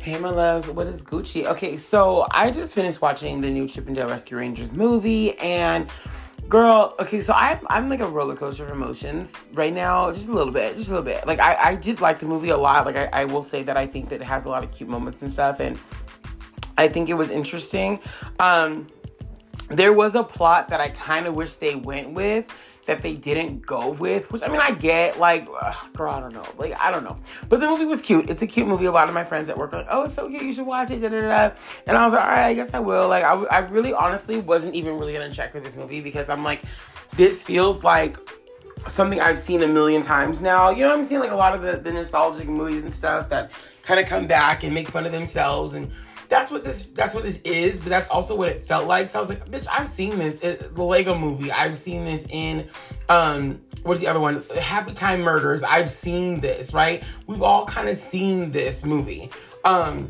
Hey, my loves, what is Gucci? Okay, so I just finished watching the new Chip 'n Dale Rescue Rangers movie, and girl, okay, so I'm, I'm like a roller coaster of emotions right now, just a little bit, just a little bit. Like, I, I did like the movie a lot. Like, I, I will say that I think that it has a lot of cute moments and stuff, and I think it was interesting. Um, there was a plot that I kind of wish they went with that they didn't go with, which I mean, I get, like, ugh, girl, I don't know. Like, I don't know. But the movie was cute. It's a cute movie. A lot of my friends at work are like, oh, it's so cute. You should watch it. Da, da, da. And I was like, all right, I guess I will. Like, I, I really honestly wasn't even really going to check with this movie because I'm like, this feels like something I've seen a million times now. You know I'm saying? Like, a lot of the, the nostalgic movies and stuff that kind of come back and make fun of themselves and that's what this that's what this is, but that's also what it felt like. So I was like, bitch, I've seen this. It, the Lego movie. I've seen this in um what's the other one? Happy Time Murders. I've seen this, right? We've all kind of seen this movie. Um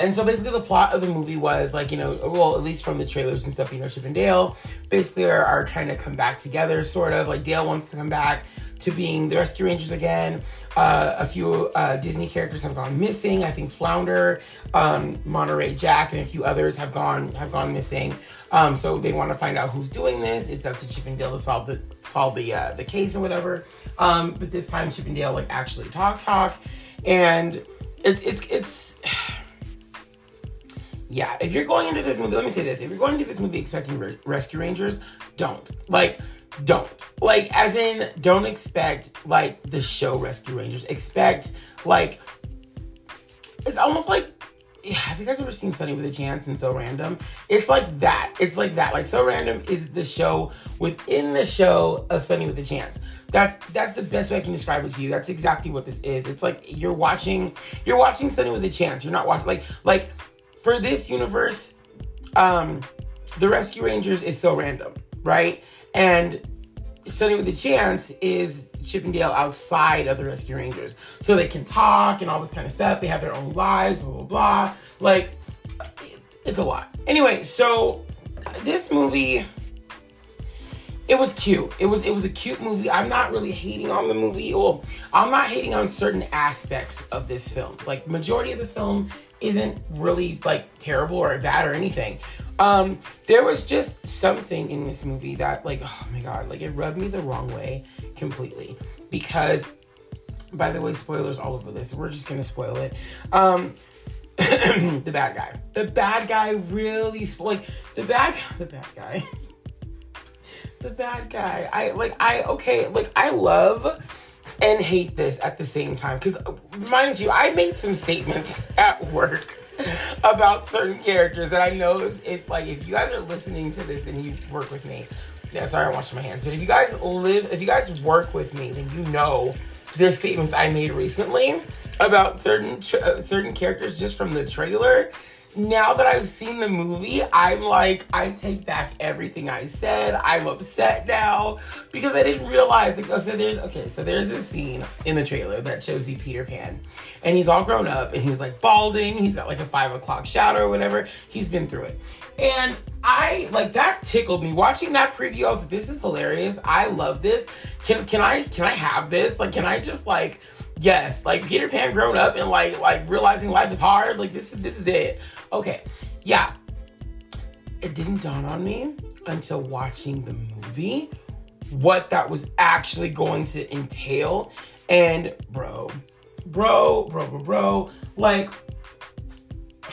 and so basically the plot of the movie was like, you know, well, at least from the trailers and stuff, you know, Chip and Dale basically are, are trying to come back together, sort of. Like Dale wants to come back to being the Rescue Rangers again. Uh, a few uh, Disney characters have gone missing. I think Flounder, um, Monterey Jack, and a few others have gone have gone missing. Um, so they want to find out who's doing this. It's up to Chip and Dale to solve the solve the uh, the case or whatever. Um, but this time Chip and Dale like actually talk talk, and it's it's it's. yeah, if you're going into this movie, let me say this: if you're going into this movie expecting re- Rescue Rangers, don't like don't like as in don't expect like the show rescue rangers expect like it's almost like yeah, have you guys ever seen Sunny with a Chance and So Random? It's like that. It's like that. Like So Random is the show within the show of Sunny with a Chance. That's that's the best way I can describe it to you. That's exactly what this is. It's like you're watching you're watching Sunny with a Chance. You're not watching like like for this universe, um, the Rescue Rangers is so random, right? And Sunny with a Chance is Chip and Dale outside of the Rescue Rangers. So they can talk and all this kind of stuff. They have their own lives, blah, blah, blah. Like, it's a lot. Anyway, so this movie it was cute. It was it was a cute movie. I'm not really hating on the movie. Well, I'm not hating on certain aspects of this film. Like majority of the film isn't really like terrible or bad or anything. Um, there was just something in this movie that like oh my god, like it rubbed me the wrong way completely because by the way, spoilers all over this. We're just gonna spoil it. Um, the bad guy. The bad guy really like the bad the bad guy the bad guy. I like I okay, like I love and hate this at the same time because mind you, I made some statements at work about certain characters that I know if like if you guys are listening to this and you work with me. Yeah, sorry, I'm washing my hands. But if you guys live, if you guys work with me, then you know there's statements I made recently about certain tra- uh, certain characters just from the trailer now that I've seen the movie, I'm like, I take back everything I said. I'm upset now because I didn't realize. Like, oh, so there's okay, so there's this scene in the trailer that shows you Peter Pan, and he's all grown up and he's like balding. He's got like a five o'clock shadow or whatever. He's been through it, and I like that tickled me watching that preview. I was like, this is hilarious. I love this. Can can I can I have this? Like, can I just like yes, like Peter Pan grown up and like like realizing life is hard. Like this is this is it. Okay, yeah. It didn't dawn on me until watching the movie what that was actually going to entail. And bro, bro, bro, bro, bro, like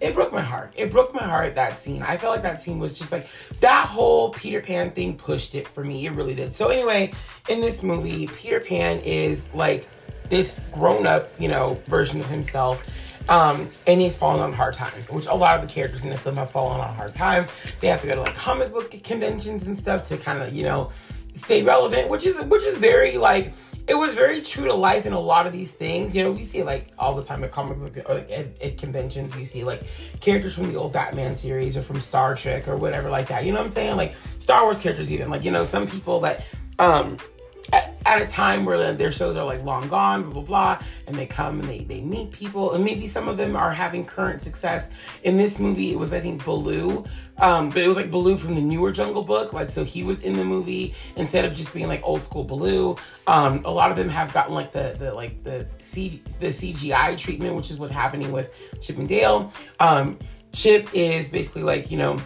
it broke my heart. It broke my heart that scene. I felt like that scene was just like that whole Peter Pan thing pushed it for me. It really did. So anyway, in this movie, Peter Pan is like this grown up, you know, version of himself. Um, and he's fallen on hard times, which a lot of the characters in the film have fallen on hard times. They have to go to like comic book conventions and stuff to kind of, you know, stay relevant, which is which is very like it was very true to life in a lot of these things. You know, we see like all the time at comic book or at, at, conventions, you see like characters from the old Batman series or from Star Trek or whatever like that. You know what I'm saying? Like Star Wars characters, even like you know some people that um at a time where their shows are like long gone, blah blah blah, and they come and they they meet people, and maybe some of them are having current success. In this movie, it was I think Baloo, um, but it was like Baloo from the newer Jungle Book, like so he was in the movie instead of just being like old school Baloo. Um, a lot of them have gotten like the the like the C the CGI treatment, which is what's happening with Chip and Dale. Um, Chip is basically like you know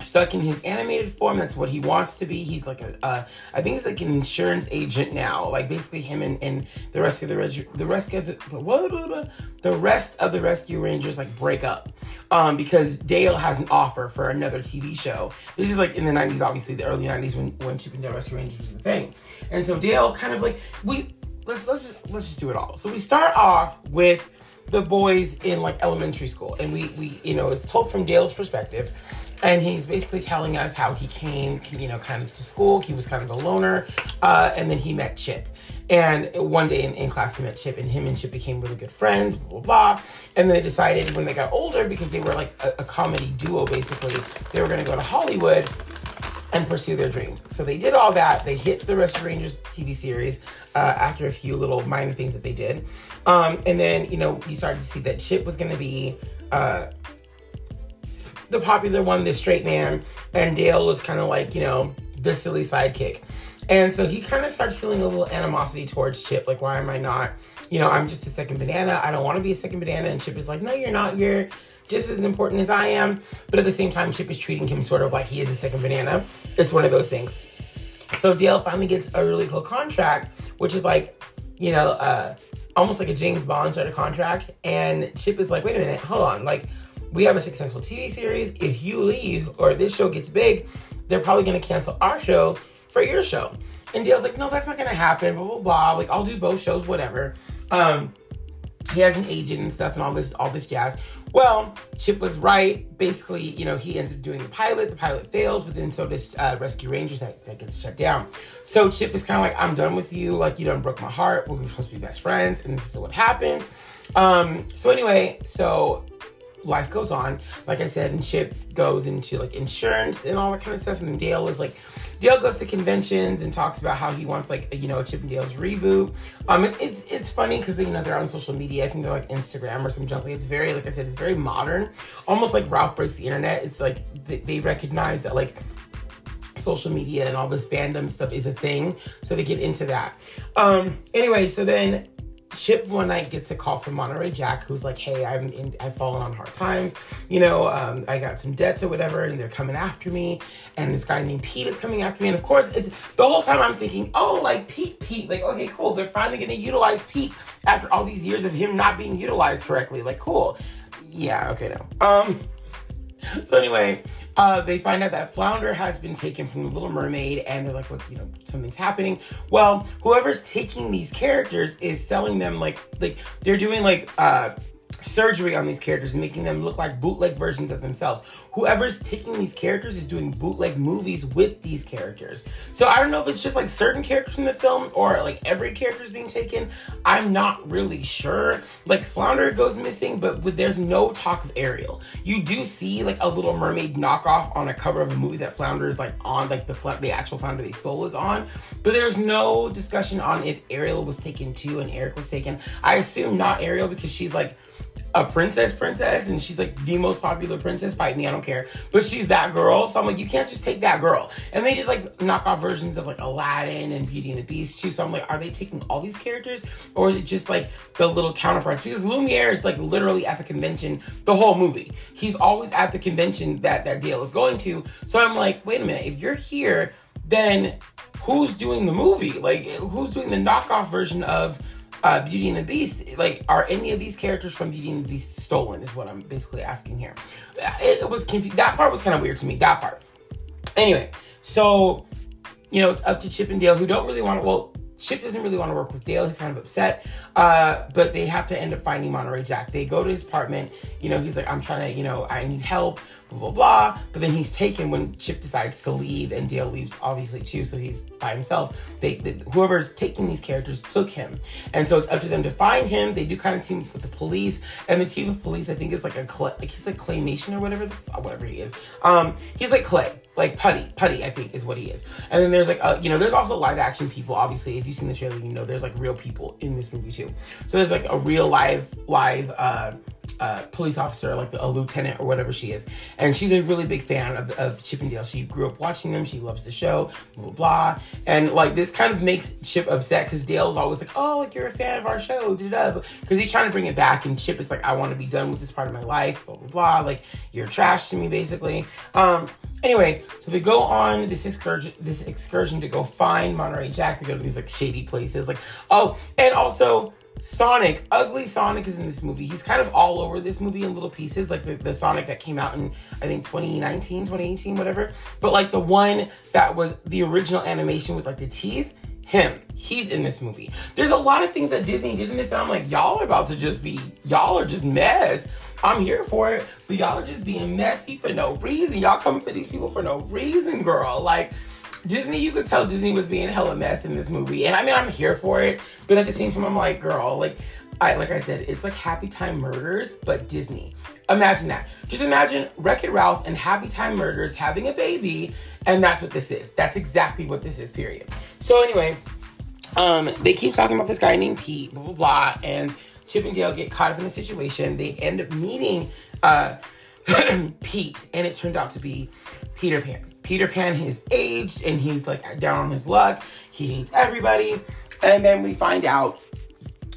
stuck in his animated form. That's what he wants to be. He's like a, uh, I think he's like an insurance agent now. Like basically him and, and the rest of the the rest of the blah, blah, blah, the rest of the Rescue Rangers like break up, um, because Dale has an offer for another TV show. This is like in the '90s, obviously the early '90s when when Chip and Dale Rescue Rangers was the thing, and so Dale kind of like we let's let's just let's just do it all. So we start off with the boys in like elementary school and we we you know it's told from Dale's perspective and he's basically telling us how he came, you know, kind of to school. He was kind of a loner, uh, and then he met Chip. And one day in, in, class, he met Chip, and him and Chip became really good friends, blah, blah, blah. And they decided when they got older, because they were like a, a comedy duo, basically, they were going to go to Hollywood and pursue their dreams. So they did all that. They hit the Rescue Rangers TV series uh, after a few little minor things that they did. Um, and then, you know, we started to see that Chip was going to be. Uh, the popular one, the straight man, and Dale was kind of like, you know, the silly sidekick. And so he kind of starts feeling a little animosity towards Chip. Like, why am I not, you know, I'm just a second banana. I don't want to be a second banana. And Chip is like, no, you're not. You're just as important as I am. But at the same time, Chip is treating him sort of like he is a second banana. It's one of those things. So Dale finally gets a really cool contract, which is like, you know, uh, almost like a James Bond sort of contract. And Chip is like, wait a minute, hold on. Like, we have a successful TV series. If you leave or this show gets big, they're probably going to cancel our show for your show. And Dale's like, no, that's not going to happen, blah, blah, blah. Like, I'll do both shows, whatever. Um, he has an agent and stuff and all this, all this jazz. Well, Chip was right. Basically, you know, he ends up doing the pilot. The pilot fails, but then so does uh, Rescue Rangers. That, that gets shut down. So Chip is kind of like, I'm done with you. Like, you done broke my heart. We're supposed to be best friends, and this is what happens. Um, so anyway, so life goes on. Like I said, and Chip goes into like insurance and all that kind of stuff. And then Dale is like, Dale goes to conventions and talks about how he wants like you know a Chip and Dale's reboot. Um, it's it's funny because you know they're on social media. I think they're like Instagram or some junk. It's very like I said, it's very modern, almost like Ralph breaks the internet. It's like they, they recognize that like social media and all this fandom stuff is a thing. So they get into that. Um, anyway, so then Chip one night gets a call from Monterey Jack, who's like, "Hey, I'm in, I've fallen on hard times. You know, um, I got some debts or whatever, and they're coming after me. And this guy named Pete is coming after me. And of course, it's, the whole time I'm thinking, oh, like Pete, Pete, like okay, cool. They're finally going to utilize Pete after all these years of him not being utilized correctly. Like, cool. Yeah, okay, now. Um, so anyway, uh, they find out that Flounder has been taken from the Little Mermaid, and they're like, "Look, you know, something's happening." Well, whoever's taking these characters is selling them like, like they're doing like uh, surgery on these characters and making them look like bootleg versions of themselves. Whoever's taking these characters is doing bootleg movies with these characters. So I don't know if it's just like certain characters from the film or like every character is being taken. I'm not really sure. Like Flounder goes missing, but with, there's no talk of Ariel. You do see like a Little Mermaid knockoff on a cover of a movie that Flounder is like on, like the the actual Flounder they stole is on, but there's no discussion on if Ariel was taken too and Eric was taken. I assume not Ariel because she's like a princess princess and she's like the most popular princess fight me i don't care. But she's that girl so i'm like you can't just take that girl. And they did like knockoff versions of like aladdin and beauty and the beast too. So i'm like are they taking all these characters or is it just like the little counterparts? Because lumiere is like literally at the convention the whole movie. He's always at the convention that that Dale is going to. So i'm like wait a minute if you're here then who's doing the movie? Like who's doing the knockoff version of uh, Beauty and the Beast, like, are any of these characters from Beauty and the Beast stolen? Is what I'm basically asking here. It, it was confused. That part was kind of weird to me. That part. Anyway, so you know, it's up to Chip and Dale, who don't really want to. Well, Chip doesn't really want to work with Dale. He's kind of upset. Uh, but they have to end up finding Monterey Jack. They go to his apartment. You know, he's like, I'm trying to, you know, I need help. Blah, blah, blah. But then he's taken when Chip decides to leave and Dale leaves, obviously, too. So he's by himself. They, they Whoever's taking these characters took him. And so it's up to them to find him. They do kind of team with the police. And the chief of police, I think, is like a, clay, like he's like claymation or whatever, the, whatever he is. Um, He's like clay like putty putty i think is what he is and then there's like uh, you know there's also live action people obviously if you've seen the trailer you know there's like real people in this movie too so there's like a real live live uh uh, police officer, like the, a lieutenant or whatever she is. And she's a really big fan of, of Chip and Dale. She grew up watching them. She loves the show, blah, blah, blah. And like this kind of makes Chip upset because Dale's always like, oh, like you're a fan of our show, because he's trying to bring it back. And Chip is like, I want to be done with this part of my life, blah, blah, blah. Like you're trash to me, basically. Um, Anyway, so they go on this excursion, this excursion to go find Monterey Jack. They go to these like shady places, like oh, and also Sonic, ugly Sonic is in this movie. He's kind of all over this movie in little pieces, like the, the Sonic that came out in, I think, 2019, 2018, whatever. But like the one that was the original animation with like the teeth, him. He's in this movie. There's a lot of things that Disney did in this, and I'm like, y'all are about to just be, y'all are just mess. I'm here for it, but y'all are just being messy for no reason. Y'all coming for these people for no reason, girl. Like, Disney, you could tell Disney was being hella mess in this movie. And I mean, I'm here for it, but at the same time, I'm like, girl, like, I like I said, it's like Happy Time Murders, but Disney. Imagine that. Just imagine Wreck It Ralph and Happy Time Murders having a baby, and that's what this is. That's exactly what this is, period. So anyway, um, they keep talking about this guy named Pete, blah blah blah, and Chip and Dale get caught up in the situation. They end up meeting uh, Pete, and it turns out to be Peter Pan. Peter Pan is aged and he's like down on his luck. He hates everybody. And then we find out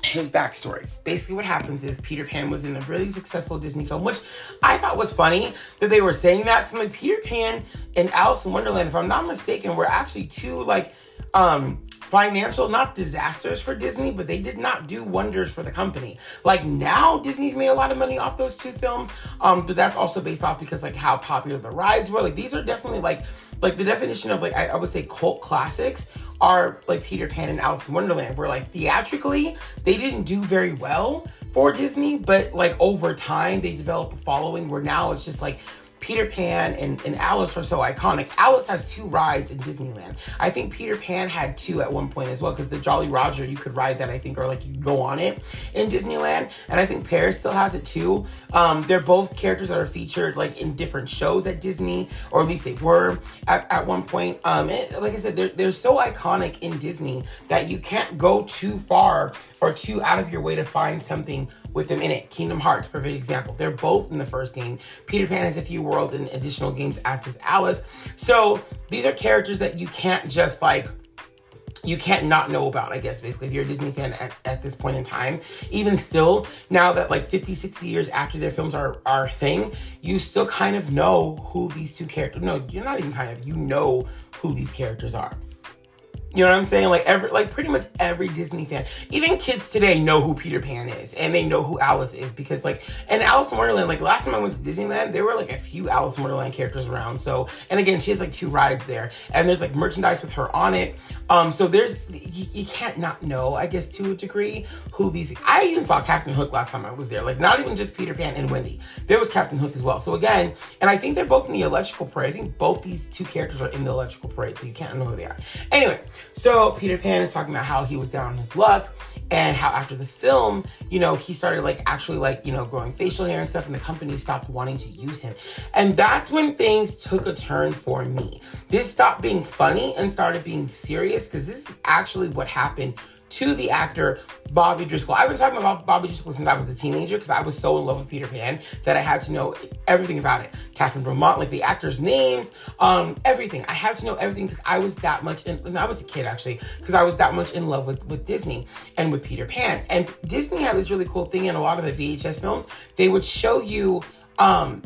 his backstory. Basically, what happens is Peter Pan was in a really successful Disney film, which I thought was funny that they were saying that. So, like, Peter Pan and Alice in Wonderland, if I'm not mistaken, were actually two like um financial not disasters for Disney, but they did not do wonders for the company. Like now Disney's made a lot of money off those two films. Um, but that's also based off because like how popular the rides were. Like these are definitely like like the definition of like I, I would say cult classics are like Peter Pan and Alice in Wonderland, where like theatrically they didn't do very well for Disney, but like over time they developed a following where now it's just like Peter Pan and, and Alice are so iconic. Alice has two rides in Disneyland. I think Peter Pan had two at one point as well, because the Jolly Roger, you could ride that, I think, or like you go on it in Disneyland. And I think Paris still has it too. Um, they're both characters that are featured like in different shows at Disney, or at least they were at, at one point. Um, and, like I said, they're, they're so iconic in Disney that you can't go too far or too out of your way to find something with them in it. Kingdom Hearts, perfect example. They're both in the first game. Peter Pan has a few worlds and additional games, as does Alice. So these are characters that you can't just like you can't not know about, I guess, basically, if you're a Disney fan at, at, this point in time. Even still, now that like 50, 60 years after their films are our thing, you still kind of know who these two characters, no, you're not even kind of, you know who these characters are. You know what I'm saying? Like every, like pretty much every Disney fan, even kids today know who Peter Pan is, and they know who Alice is because like, and Alice Wonderland. Like last time I went to Disneyland, there were like a few Alice Wonderland characters around. So, and again, she has like two rides there, and there's like merchandise with her on it. Um, so there's you can't not know, I guess, to a degree, who these. I even saw Captain Hook last time I was there. Like not even just Peter Pan and Wendy. There was Captain Hook as well. So again, and I think they're both in the Electrical Parade. I think both these two characters are in the Electrical Parade, so you can't know who they are. Anyway. So Peter Pan is talking about how he was down on his luck and how after the film, you know, he started like actually like, you know, growing facial hair and stuff and the company stopped wanting to use him. And that's when things took a turn for me. This stopped being funny and started being serious because this is actually what happened to the actor Bobby Driscoll. I've been talking about Bobby Driscoll since I was a teenager because I was so in love with Peter Pan that I had to know everything about it. Kathryn Beaumont, like the actors' names, um, everything. I had to know everything because I was that much in, and I was a kid actually, because I was that much in love with, with Disney and with Peter Pan. And Disney had this really cool thing in a lot of the VHS films. They would show you um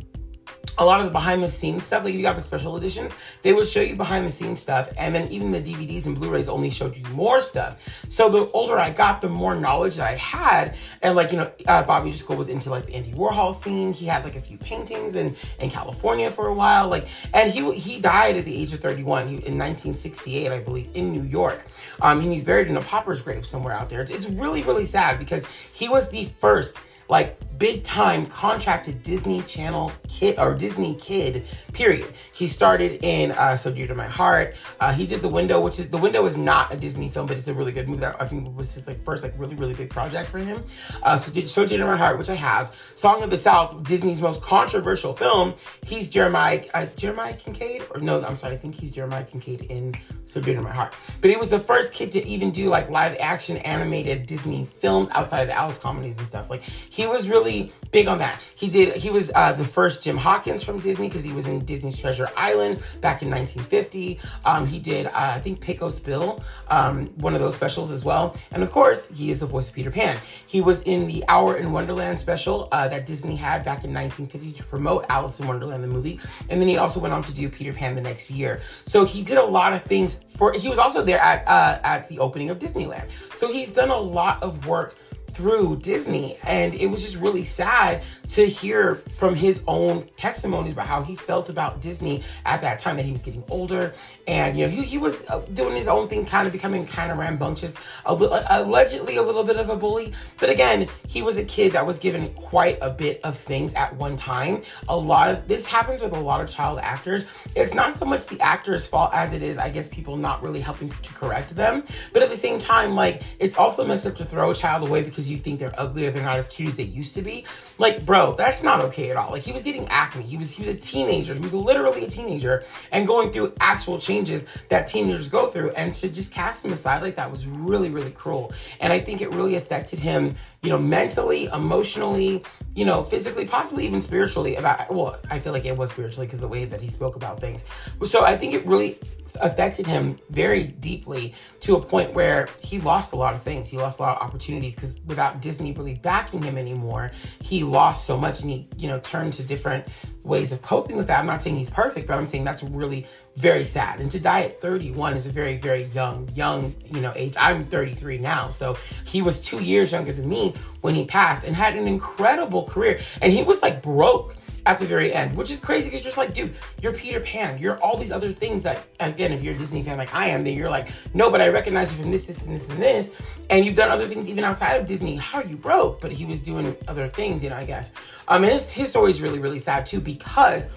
a lot of the behind the scenes stuff, like you got the special editions, they would show you behind the scenes stuff, and then even the DVDs and Blu-rays only showed you more stuff. So the older I got, the more knowledge that I had, and like you know, uh, Bobby Driscoll was into like the Andy Warhol scene. He had like a few paintings in in California for a while, like, and he he died at the age of 31 he, in 1968, I believe, in New York. Um, and he's buried in a pauper's grave somewhere out there. It's really really sad because he was the first like big time contracted Disney Channel kid or Disney kid. Period. He started in uh, So Dear to My Heart. Uh, he did The Window, which is The Window is not a Disney film, but it's a really good movie. That I think was his like first like really really big project for him. Uh, so So Dear to My Heart, which I have. Song of the South, Disney's most controversial film. He's Jeremiah uh, Jeremiah Kincaid, or no, I'm sorry, I think he's Jeremiah Kincaid in So Dear to My Heart. But he was the first kid to even do like live action animated Disney films outside of the Alice comedies and stuff. Like he was really big on that. He did. He was uh, the first Jim Hawkins from Disney because he was in Disney's Treasure Island back in 1950. Um, he did, uh, I think, Pecos Bill, um, one of those specials as well. And of course, he is the voice of Peter Pan. He was in the Hour in Wonderland special uh, that Disney had back in 1950 to promote Alice in Wonderland the movie. And then he also went on to do Peter Pan the next year. So he did a lot of things for. He was also there at uh, at the opening of Disneyland. So he's done a lot of work through Disney. And it was just really sad to hear from his own testimonies about how he felt about Disney at that time, that he was getting older. And, you know, he, he was uh, doing his own thing, kind of becoming kind of rambunctious, a, allegedly a little bit of a bully. But again, he was a kid that was given quite a bit of things at one time. A lot of this happens with a lot of child actors. It's not so much the actor's fault as it is, I guess, people not really helping to correct them. But at the same time, like, it's also messed up to throw a child away because you think they're ugly or they're not as cute as they used to be. Like, bro, that's not okay at all. Like he was getting acne. He was he was a teenager. He was literally a teenager and going through actual changes that teenagers go through. And to just cast him aside like that was really, really cruel. And I think it really affected him, you know, mentally, emotionally, you know, physically, possibly even spiritually about well, I feel like it was spiritually because the way that he spoke about things. So I think it really affected him very deeply to a point where he lost a lot of things. He lost a lot of opportunities because without Disney really backing him anymore, he lost so much and he, you know, turned to different ways of coping with that. I'm not saying he's perfect, but I'm saying that's really very sad. And to die at 31 is a very, very young, young, you know, age. I'm 33 now. So he was two years younger than me when he passed and had an incredible career. And he was like broke at the very end, which is crazy because just like, dude, you're Peter Pan. You're all these other things that, again, if you're a Disney fan like I am, then you're like, no, but I recognize you from this, this, and this, and this. And you've done other things even outside of Disney. How are you broke? But he was doing other things, you know, I guess. Um, and his, his story is really, really sad too because,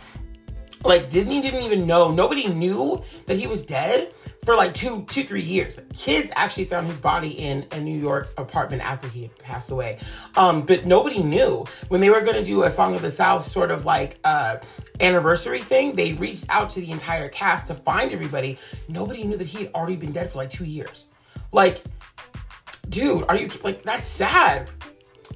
like, Disney didn't even know, nobody knew that he was dead for like two, two, three years. Kids actually found his body in a New York apartment after he had passed away. Um, but nobody knew when they were going to do a Song of the South sort of like uh, anniversary thing. They reached out to the entire cast to find everybody. Nobody knew that he had already been dead for like two years. Like, dude, are you like that's sad?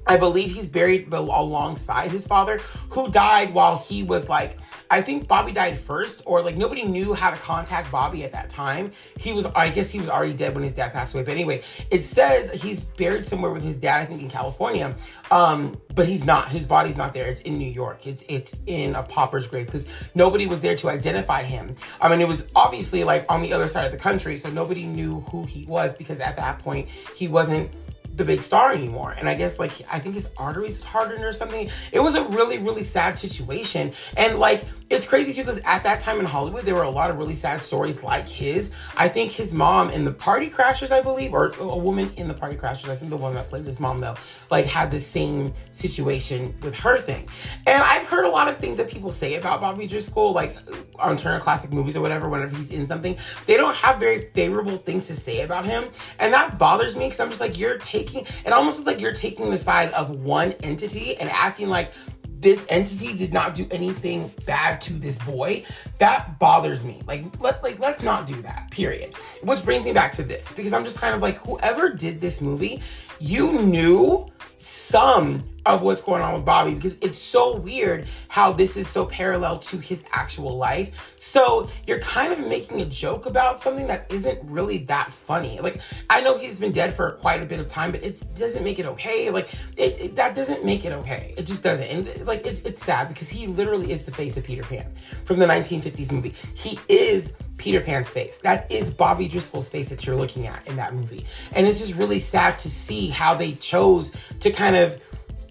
I believe he's buried alongside his father, who died while he was like I think Bobby died first, or like nobody knew how to contact Bobby at that time. He was, I guess he was already dead when his dad passed away. But anyway, it says he's buried somewhere with his dad, I think in California. Um, but he's not. His body's not there. It's in New York. It's it's in a pauper's grave because nobody was there to identify him. I mean, it was obviously like on the other side of the country, so nobody knew who he was because at that point he wasn't the big star anymore. And I guess like I think his arteries hardened or something. It was a really, really sad situation. And like it's crazy too because at that time in Hollywood, there were a lot of really sad stories like his. I think his mom in the Party Crashers, I believe, or a woman in the Party Crashers, I think the one that played his mom though, like had the same situation with her thing. And I've heard a lot of things that people say about Bobby Driscoll, like on Turner Classic Movies or whatever, whenever he's in something, they don't have very favorable things to say about him. And that bothers me because I'm just like, you're taking, it almost looks like you're taking the side of one entity and acting like this entity did not do anything bad to this boy that bothers me like let like let's not do that period which brings me back to this because i'm just kind of like whoever did this movie you knew some of what's going on with Bobby because it's so weird how this is so parallel to his actual life. So you're kind of making a joke about something that isn't really that funny. Like I know he's been dead for quite a bit of time, but it doesn't make it okay. Like it, it, that doesn't make it okay. It just doesn't. And like it's, it's sad because he literally is the face of Peter Pan from the 1950s movie. He is Peter Pan's face. That is Bobby Driscoll's face that you're looking at in that movie. And it's just really sad to see how they chose to kind of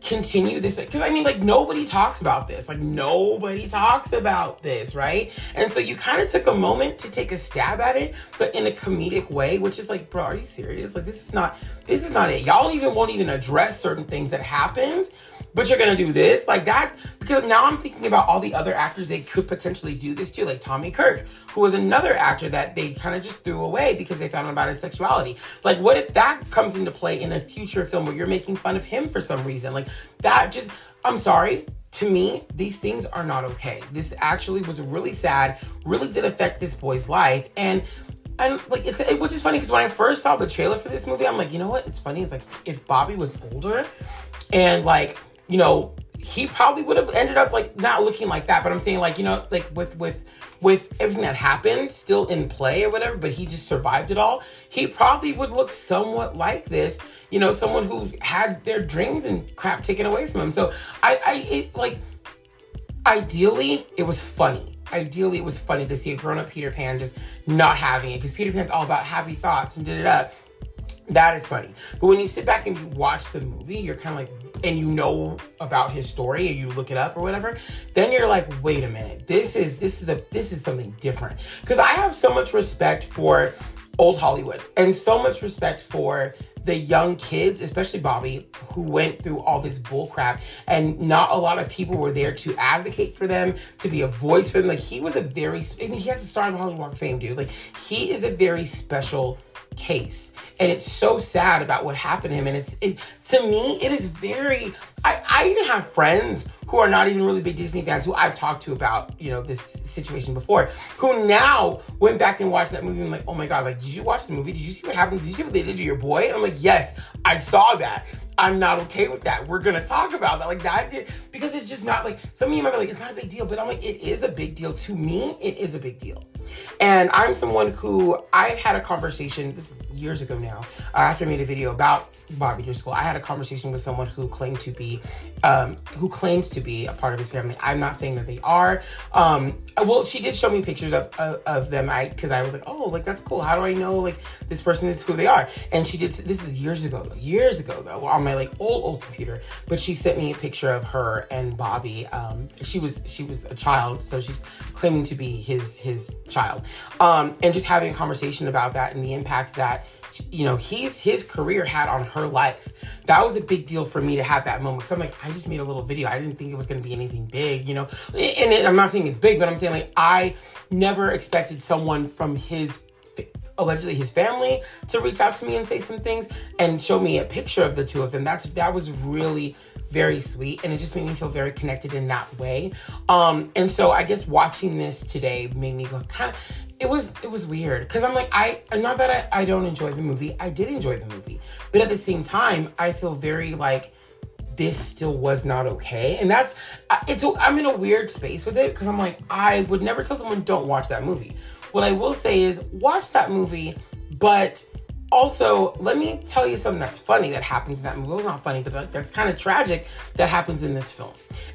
continue this because I mean like nobody talks about this. Like nobody talks about this right? And so you kind of took a moment to take a stab at it but in a comedic way which is like bro are you serious? Like this is not this is not it. Y'all even won't even address certain things that happened but you're gonna do this like that because now I'm thinking about all the other actors they could potentially do this to, like Tommy Kirk, who was another actor that they kind of just threw away because they found out about his sexuality. Like, what if that comes into play in a future film where you're making fun of him for some reason? Like that just I'm sorry, to me, these things are not okay. This actually was really sad, really did affect this boy's life. And and like it's it, which is funny because when I first saw the trailer for this movie, I'm like, you know what? It's funny. It's like if Bobby was older and like, you know, he probably would have ended up like not looking like that. But I'm saying like, you know, like with with with everything that happened still in play or whatever, but he just survived it all, he probably would look somewhat like this, you know, someone who had their dreams and crap taken away from him. So I, I, it, like, ideally, it was funny. Ideally, it was funny to see a grown up Peter Pan just not having it because Peter Pan's all about happy thoughts and did it up. That is funny. But when you sit back and you watch the movie, you're kind of like, and you know about his story and you look it up or whatever, then you're like, wait a minute, this is this is a this is something different. Because I have so much respect for old Hollywood and so much respect for the young kids, especially Bobby, who went through all this bullcrap, and not a lot of people were there to advocate for them, to be a voice for them. Like he was a very, I mean, he has a star in the Hollywood Walk of Fame, dude. Like he is a very special case. And it's so sad about what happened to him. And it's it, to me it is very I, I even have friends who are not even really big disney fans who i've talked to about you know this situation before who now went back and watched that movie and like oh my god like did you watch the movie did you see what happened did you see what they did to your boy and i'm like yes i saw that I'm not okay with that. We're gonna talk about that. Like that did because it's just not like some of you might be like, it's not a big deal, but I'm like, it is a big deal. To me, it is a big deal. And I'm someone who I had a conversation, this is years ago now, uh, after I made a video about Bobby Driscoll, I had a conversation with someone who claimed to be, um, who claims to be a part of his family. I'm not saying that they are. Um, well, she did show me pictures of, of, of them. I, cause I was like, oh, like that's cool. How do I know like this person is who they are? And she did, this is years ago, though, years ago though, on my like old, old computer. But she sent me a picture of her and Bobby. Um, she was, she was a child. So she's claiming to be his, his child. Um, and just having a conversation about that and the impact that you know he's his career had on her life. That was a big deal for me to have that moment because i'm like i just made a little video. I didn't think it was to be anything big you know? And it, i'm not saying it's big but i'm saying like i never expected someone from his allegedly his family to reach out to me and say some things and show me a picture of the two of them. That's that was really very sweet and it just made me feel very connected in that way. Um and so i guess watching this today made me go kind of it was it was weird. Because i'm like i not that I, I don't enjoy the movie i did enjoy the movie. But at the same time i feel very like this still was not okay. And that's it's i'm in a weird space with it because i'm like i would never tell someone don't watch that movie. What i will say is watch that movie but also, let me tell you something that's funny that happens in that movie. Well, not funny, but that's kind of tragic that happens in this film.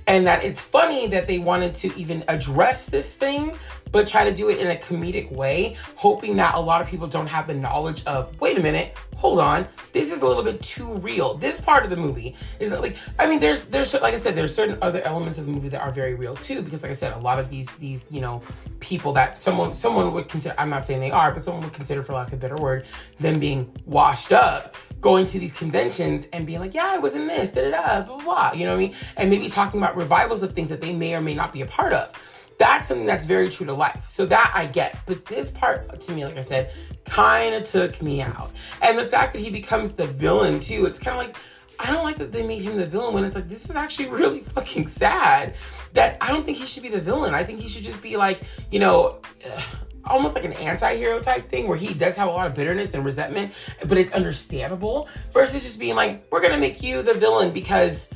And that it's funny that they wanted to even address this thing, but try to do it in a comedic way, hoping that a lot of people don't have the knowledge of, wait a minute, hold on, this is a little bit too real. This part of the movie is like, I mean, there's, there's, like I said, there's certain other elements of the movie that are very real too, because like I said, a lot of these, these, you know, people that someone, someone would consider, I'm not saying they are, but someone would consider, for lack of a better word, them being washed up, going to these conventions and being like, yeah, I was in this, da da da, blah, blah, blah, you know what I mean? And maybe talking about revivals of things that they may or may not be a part of. That's something that's very true to life. So that I get. But this part to me, like I said, kind of took me out. And the fact that he becomes the villain too, it's kind of like, I don't like that they made him the villain when it's like, this is actually really fucking sad. That I don't think he should be the villain. I think he should just be like, you know, almost like an anti-hero type thing where he does have a lot of bitterness and resentment, but it's understandable versus just being like, we're gonna make you the villain because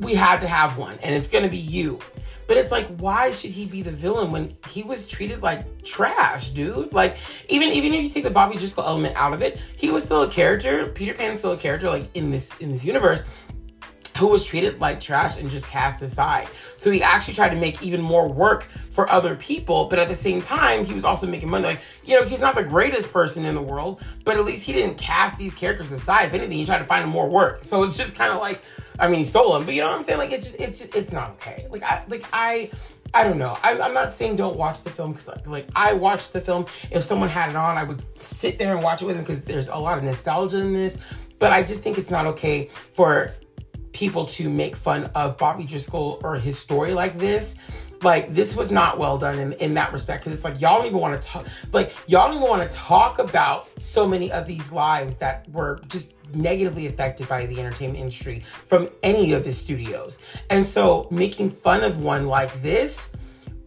we had to have one and it's gonna be you. But it's like, why should he be the villain when he was treated like trash, dude? Like, even even if you take the Bobby Driscoll element out of it, he was still a character. Peter Pan is still a character, like in this in this universe who was treated like trash and just cast aside. So he actually tried to make even more work for other people, but at the same time, he was also making money. Like, you know, he's not the greatest person in the world, but at least he didn't cast these characters aside. If anything, he tried to find more work. So it's just kind of like, I mean, he stole them, but you know what I'm saying? Like, it's just, it's, just, it's not okay. Like, I, like, I, I don't know. I'm, I'm not saying don't watch the film because, like, like, I watched the film. If someone had it on, I would sit there and watch it with them because there's a lot of nostalgia in this. But I just think it's not okay for people to make fun of Bobby Driscoll or his story like this. Like this was not well done in, in that respect because it's like y'all don't even want to talk like y'all don't even want to talk about so many of these lives that were just negatively affected by the entertainment industry from any of the studios. And so making fun of one like this,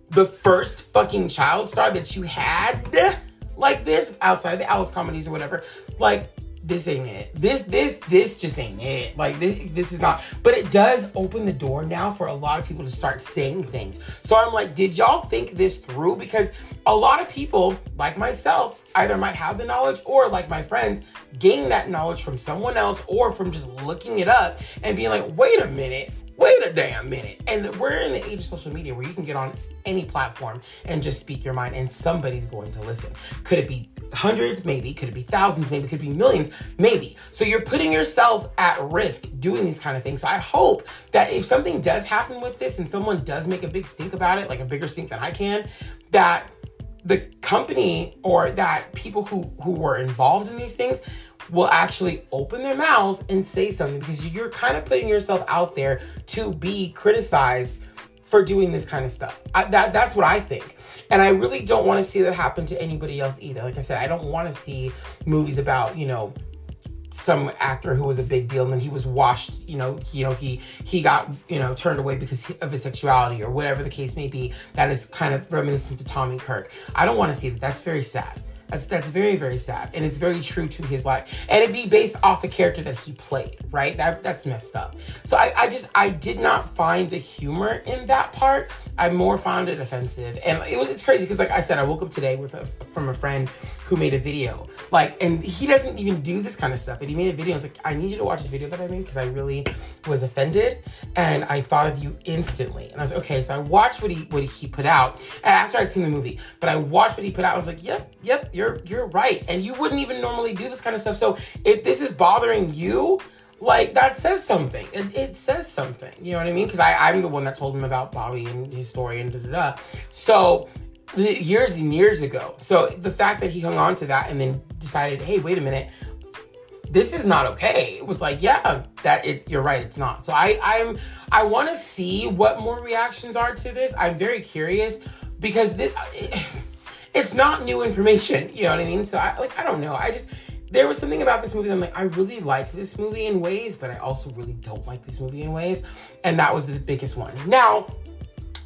the first fucking child star that you had like this outside the Alice comedies or whatever, like this ain't it. This this this just ain't it. Like this this is not. But it does open the door now for a lot of people to start saying things. So I'm like, did y'all think this through? Because a lot of people, like myself, either might have the knowledge or like my friends, gain that knowledge from someone else or from just looking it up and being like, wait a minute, wait a damn minute. And we're in the age of social media where you can get on any platform and just speak your mind and somebody's going to listen. Could it be hundreds? Maybe. Could it be thousands? Maybe. Could it be millions? Maybe. So you're putting yourself at risk doing these kind of things. So I hope that if something does happen with this and someone does make a big stink about it, like a bigger stink than I can, that the company or that people who who were involved in these things will actually open their mouth and say something because you're kind of putting yourself out there to be criticized for doing this kind of stuff. I, that that's what I think. And I really don't want to see that happen to anybody else either. Like I said, I don't want to see movies about, you know, some actor who was a big deal and then he was washed you know you know he he got you know turned away because of his sexuality or whatever the case may be that is kind of reminiscent to tommy kirk i don't want to see that that's very sad that's that's very very sad, and it's very true to his life, and it'd be based off a character that he played, right? That that's messed up. So I, I just I did not find the humor in that part. I more found it offensive, and it was it's crazy because like I said, I woke up today with a from a friend who made a video, like, and he doesn't even do this kind of stuff, but he made a video. I was like, I need you to watch this video that I made because I really was offended, and I thought of you instantly, and I was like, okay, so I watched what he what he put out after I'd seen the movie, but I watched what he put out. I was like, yep, yep you're you're right. And you wouldn't even normally do this kind of stuff. So if this is bothering you, like that says something. It, it says something. You know what I mean? Because I'm the one that told him about Bobby and his story and da da da. So years and years ago. So the fact that he hung on to that and then decided, hey, wait a minute, this is not okay. It was like, yeah, that it, you're right, it's not. So I I'm I want to see what more reactions are to this. I'm very curious because this. It, it's not new information. You know what I mean? So I like I don't know. I just there was something about this movie that I'm like, I really like this movie in ways, but I also really don't like this movie in ways. And that was the biggest one. Now,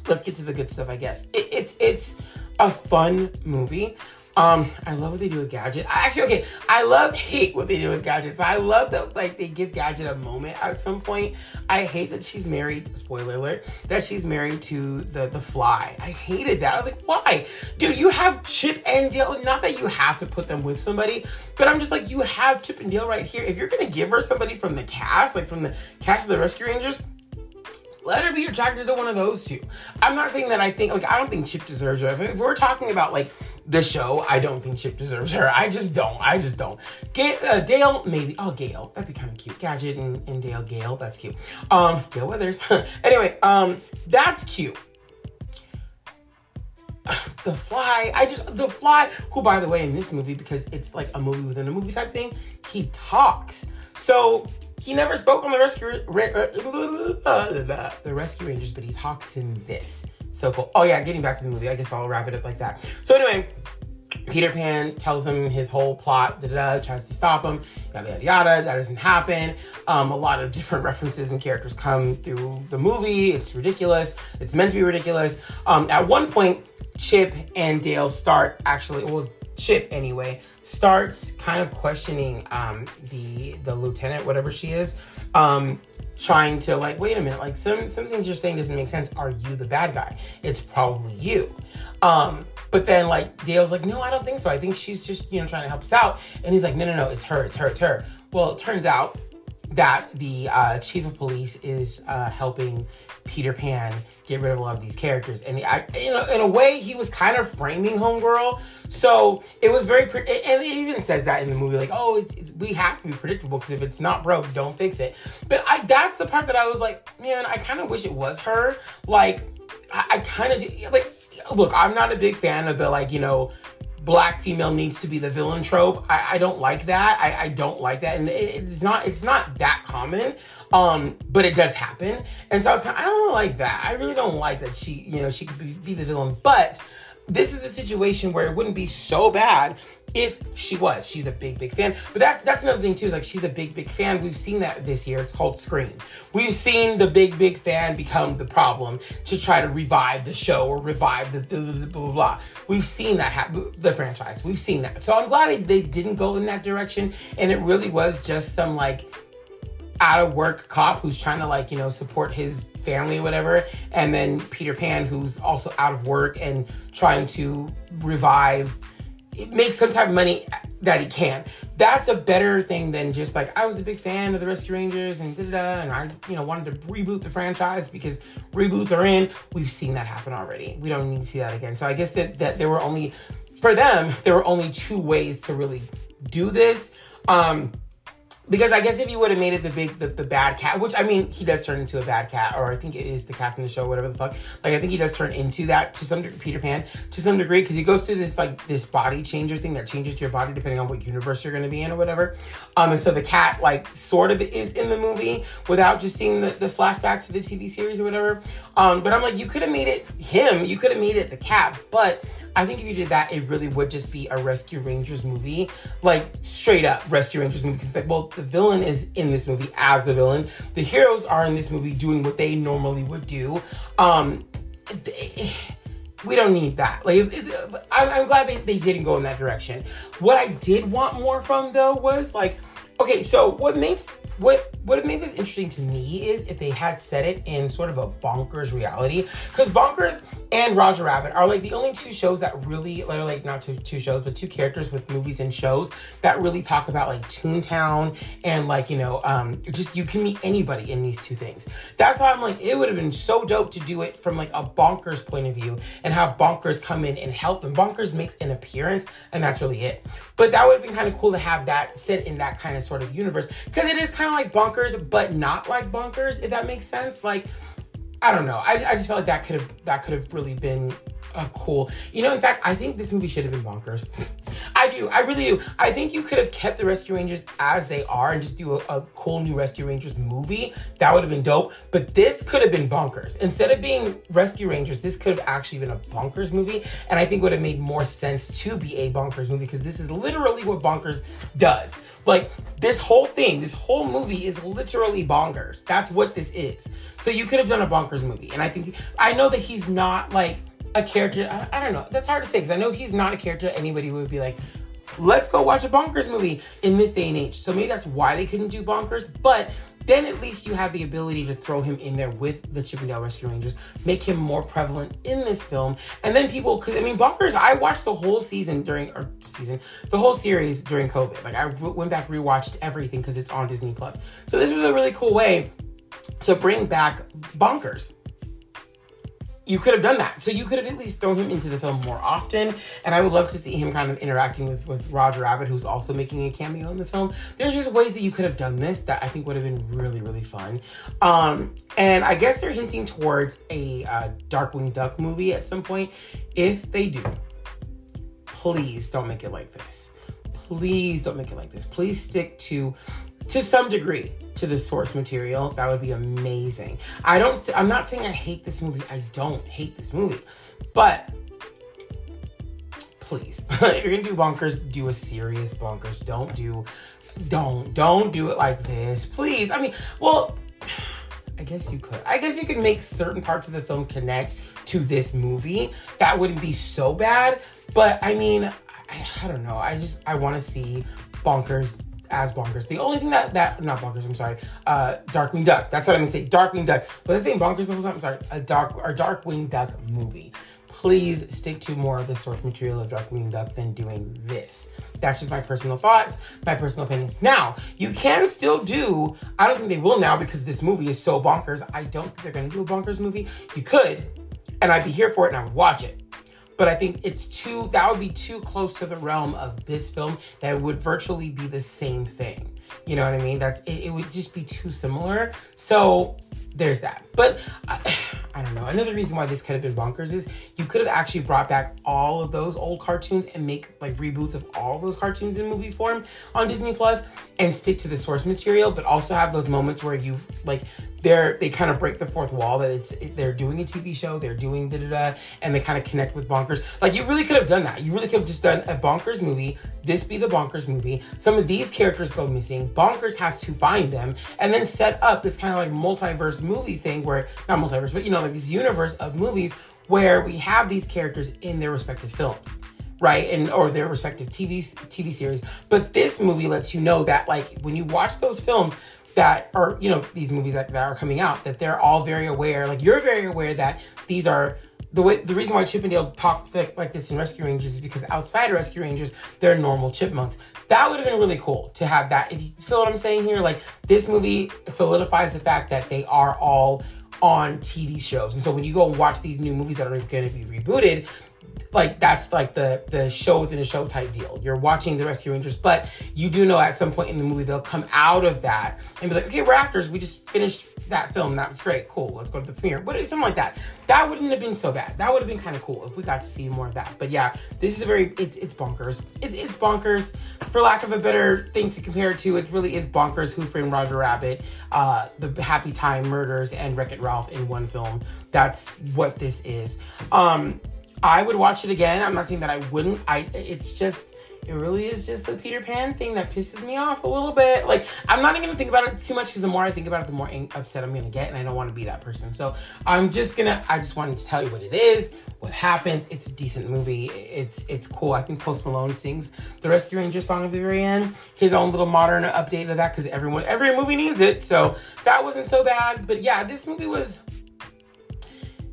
let's get to the good stuff, I guess. It, it's it's a fun movie. Um, I love what they do with Gadget. I actually, okay, I love hate what they do with Gadget. So I love that like they give Gadget a moment at some point. I hate that she's married. Spoiler alert: that she's married to the the Fly. I hated that. I was like, why, dude? You have Chip and Dale. Not that you have to put them with somebody, but I'm just like, you have Chip and Dale right here. If you're gonna give her somebody from the cast, like from the cast of the Rescue Rangers, let her be attracted to one of those two. I'm not saying that I think like I don't think Chip deserves her. If, we're talking about like the show, I don't think Chip deserves her. I just don't. I just don't. Ga- uh, Dale, maybe. Oh, Gail, that'd be kind of cute. Gadget and, and Dale, Gail, that's cute. Um, Gale Weathers. anyway, um, that's cute. The Fly, I just The Fly, who by the way in this movie because it's like a movie within a movie type thing, he talks. So he never spoke on the rescue uh, the rescue rangers, but he talks in this. So cool. Oh yeah, getting back to the movie, I guess I'll wrap it up like that. So anyway, Peter Pan tells him his whole plot, da da tries to stop him, yada yada yada. That doesn't happen. Um, a lot of different references and characters come through the movie. It's ridiculous. It's meant to be ridiculous. Um, at one point, Chip and Dale start actually, well, Chip anyway, starts kind of questioning um, the the lieutenant, whatever she is. Um, trying to like, wait a minute, like some some things you're saying doesn't make sense. Are you the bad guy? It's probably you. Um, but then like Dale's like, no, I don't think so. I think she's just, you know, trying to help us out. And he's like, no, no, no, it's her, it's her, it's her. Well, it turns out that the uh, chief of police is uh, helping Peter Pan get rid of a lot of these characters, and I, in a way, he was kind of framing Homegirl. So it was very, pre- and it even says that in the movie, like, oh, it's, it's, we have to be predictable because if it's not broke, don't fix it. But I, that's the part that I was like, man, I kind of wish it was her. Like, I, I kind of do, like, look, I'm not a big fan of the like, you know black female needs to be the villain trope. I, I don't like that. I, I don't like that, and it, it's not it's not that common. Um, but it does happen, and so I was kind of, I don't like that. I really don't like that she you know she could be, be the villain, but this is a situation where it wouldn't be so bad if she was. She's a big, big fan. But that, that's another thing too, is like she's a big, big fan. We've seen that this year. It's called Scream. We've seen the big, big fan become the problem to try to revive the show or revive the, the, the blah, blah, blah. We've seen that happen, the franchise. We've seen that. So I'm glad they, they didn't go in that direction. And it really was just some like out of work cop who's trying to like, you know, support his family or whatever. And then Peter Pan, who's also out of work and trying to revive make some type of money that he can. That's a better thing than just like I was a big fan of the Rescue Rangers and da da and I you know wanted to reboot the franchise because reboots are in. We've seen that happen already. We don't need to see that again. So I guess that that there were only for them there were only two ways to really do this. Um because I guess if you would have made it the big, the, the bad cat, which I mean, he does turn into a bad cat, or I think it is the cat from the show, whatever the fuck. Like, I think he does turn into that to some degree, Peter Pan, to some degree, because he goes through this, like, this body changer thing that changes your body depending on what universe you're going to be in or whatever. Um, and so the cat, like, sort of is in the movie without just seeing the, the flashbacks to the TV series or whatever. Um, but I'm like, you could have made it him, you could have made it the cat, but I think if you did that, it really would just be a Rescue Rangers movie, like straight up Rescue Rangers movie. Because well, the villain is in this movie as the villain. The heroes are in this movie doing what they normally would do. Um, they, we don't need that. Like, I'm, I'm glad they, they didn't go in that direction. What I did want more from though was like, okay, so what makes what what made this interesting to me is if they had set it in sort of a bonkers reality because bonkers and roger rabbit are like the only two shows that really like not two, two shows but two characters with movies and shows that really talk about like toontown and like you know um just you can meet anybody in these two things that's why i'm like it would have been so dope to do it from like a bonkers point of view and have bonkers come in and help and bonkers makes an appearance and that's really it but that would have been kind of cool to have that set in that kind of sort of universe because it is kind of like bonkers, but not like bonkers, if that makes sense. Like, I don't know. I, I just felt like that could have that could have really been a cool. You know, in fact, I think this movie should have been bonkers. I do. I really do. I think you could have kept the Rescue Rangers as they are and just do a, a cool new Rescue Rangers movie. That would have been dope. But this could have been bonkers. Instead of being Rescue Rangers, this could have actually been a bonkers movie. And I think would have made more sense to be a bonkers movie because this is literally what bonkers does. Like this whole thing, this whole movie is literally bonkers. That's what this is. So you could have done a bonkers movie. And I think I know that he's not like a character. I, I don't know. That's hard to say because I know he's not a character anybody would be like, let's go watch a bonkers movie in this day and age. So maybe that's why they couldn't do bonkers. But then at least you have the ability to throw him in there with the Chip 'n Dale Rescue Rangers, make him more prevalent in this film, and then people, because I mean, Bonkers, I watched the whole season during, or season, the whole series during COVID. Like I went back, rewatched everything because it's on Disney Plus. So this was a really cool way to bring back Bonkers you could have done that. So you could have at least thrown him into the film more often. And I would love to see him kind of interacting with, with Roger Rabbit, who's also making a cameo in the film. There's just ways that you could have done this that I think would have been really, really fun. Um, and I guess they're hinting towards a uh, Darkwing Duck movie at some point. If they do, please don't make it like this. Please don't make it like this. Please stick to to some degree to the source material that would be amazing i don't i'm not saying i hate this movie i don't hate this movie but please if you're gonna do bonkers do a serious bonkers don't do don't don't do it like this please i mean well I guess you could. I guess you could make certain parts of the film connect to this movie. That wouldn't be so bad. But I mean, I, I don't know. I just I want to see bonkers as bonkers. The only thing that that not bonkers, I'm sorry, uh, Darkwing Duck. That's what I meant to say. Darkwing Duck. But the thing bonkers the whole time. I'm sorry, a dark or Darkwing Duck movie. Please stick to more of the source material of Darkwing Duck than doing this. That's just my personal thoughts, my personal opinions. Now, you can still do, I don't think they will now because this movie is so bonkers. I don't think they're gonna do a bonkers movie. You could, and I'd be here for it and I would watch it but I think it's too, that would be too close to the realm of this film that would virtually be the same thing. You know what I mean? That's, it, it would just be too similar. So there's that. But I, I don't know. Another reason why this could have been bonkers is you could have actually brought back all of those old cartoons and make like reboots of all those cartoons in movie form on Disney Plus and stick to the source material, but also have those moments where you like they're they kind of break the fourth wall that it's they're doing a TV show, they're doing da da da, and they kind of connect with Bonkers. Like you really could have done that. You really could have just done a Bonkers movie. This be the Bonkers movie. Some of these characters go missing. Bonkers has to find them, and then set up this kind of like multiverse movie thing where not multiverse, but you know like this universe of movies where we have these characters in their respective films right and or their respective tv tv series but this movie lets you know that like when you watch those films that are you know these movies that, that are coming out that they're all very aware like you're very aware that these are the way the reason why Chip 'n Dale talked like, like this in Rescue Rangers is because outside of Rescue Rangers, they're normal chipmunks. That would have been really cool to have that. If you feel what I'm saying here, like this movie solidifies the fact that they are all on TV shows. And so when you go watch these new movies that are going to be rebooted, like that's like the the show within a show type deal. You're watching the Rescue Rangers, but you do know at some point in the movie they'll come out of that and be like, okay, we're actors. We just finished that film. That was great. Cool. Let's go to the premiere. But something like that. That wouldn't have been so bad. That would have been kind of cool if we got to see more of that. But yeah, this is a very it's it's bonkers. It's it's bonkers. For lack of a better thing to compare it to, it really is bonkers. Who Framed Roger Rabbit, uh, the Happy Time Murders, and Wreck It Ralph in one film. That's what this is. Um, I would watch it again. I'm not saying that I wouldn't. I it's just it really is just the Peter Pan thing that pisses me off a little bit. Like I'm not even gonna think about it too much because the more I think about it, the more upset I'm gonna get, and I don't want to be that person. So I'm just gonna. I just wanted to tell you what it is, what happens. It's a decent movie. It's it's cool. I think Post Malone sings the Rescue Ranger song at the very end. His own little modern update of that because everyone every movie needs it. So that wasn't so bad. But yeah, this movie was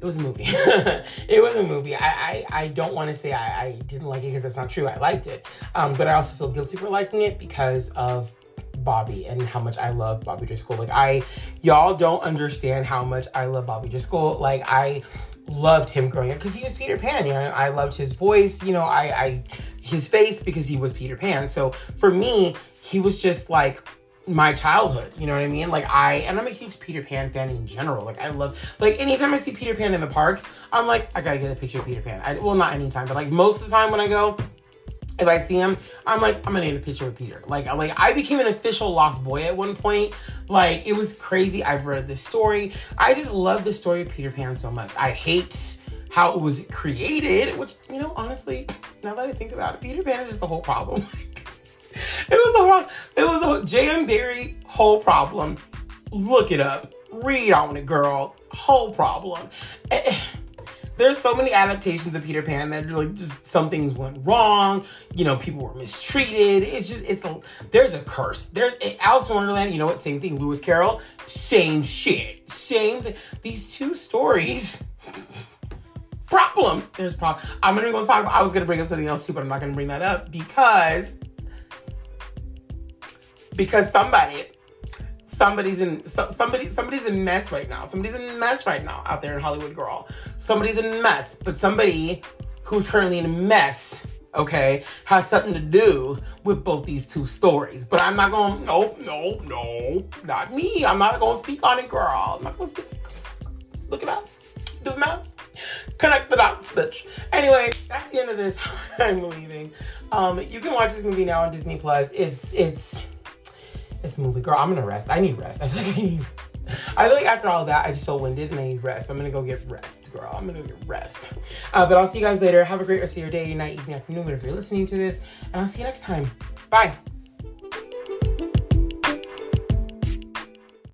it was a movie. it was a movie. I I, I don't want to say I, I didn't like it because that's not true. I liked it, um, but I also feel guilty for liking it because of Bobby and how much I love Bobby Driscoll. Like I, y'all don't understand how much I love Bobby Driscoll. Like I loved him growing up because he was Peter Pan. You know, I loved his voice. You know, I, I his face because he was Peter Pan. So for me, he was just like my childhood. You know what I mean? Like I and I'm a huge Peter Pan fan in general. Like I love like anytime I see Peter Pan in the parks, I'm like, I gotta get a picture of Peter Pan. I, well, not anytime, but like most of the time when I go, if I see him, I'm like, I'm gonna need a picture of Peter. Like, like I became an official lost boy at one point. Like, it was crazy. I've read this story. I just love the story of Peter Pan so much. I hate how it was created, which, you know, honestly, now that I think about it, Peter Pan is just the whole problem. it was the whole, it was the J.M. Barrie whole problem. Look it up. Read on it, girl. Whole problem. Eh, there's so many adaptations of Peter Pan that like just some things went wrong. You know, people were mistreated. It's just it's a there's a curse. There's Alice in Wonderland. You know what? Same thing. Lewis Carroll. Same shit. Same. Th- these two stories. problems. There's problems. I'm gonna go talk about. I was gonna bring up something else too, but I'm not gonna bring that up because because somebody somebody's in somebody somebody's in mess right now. Somebody's in mess right now out there in Hollywood, girl. Somebody's in mess, but somebody who's currently in a mess, okay, has something to do with both these two stories. But I'm not going. Nope, nope, nope, not me. I'm not going to speak on it, girl. I'm not going to speak. Look it up. Do the math. Connect the dots, bitch. Anyway, that's the end of this. I'm leaving. Um, you can watch this movie now on Disney Plus. It's it's it's a movie. Girl, I'm gonna rest. I need rest. I feel like I need I feel like after all that, I just feel winded and I need rest. I'm gonna go get rest, girl. I'm gonna go get rest. Uh, but I'll see you guys later. Have a great rest of your day, night, evening, afternoon, whatever you're listening to this. And I'll see you next time. Bye.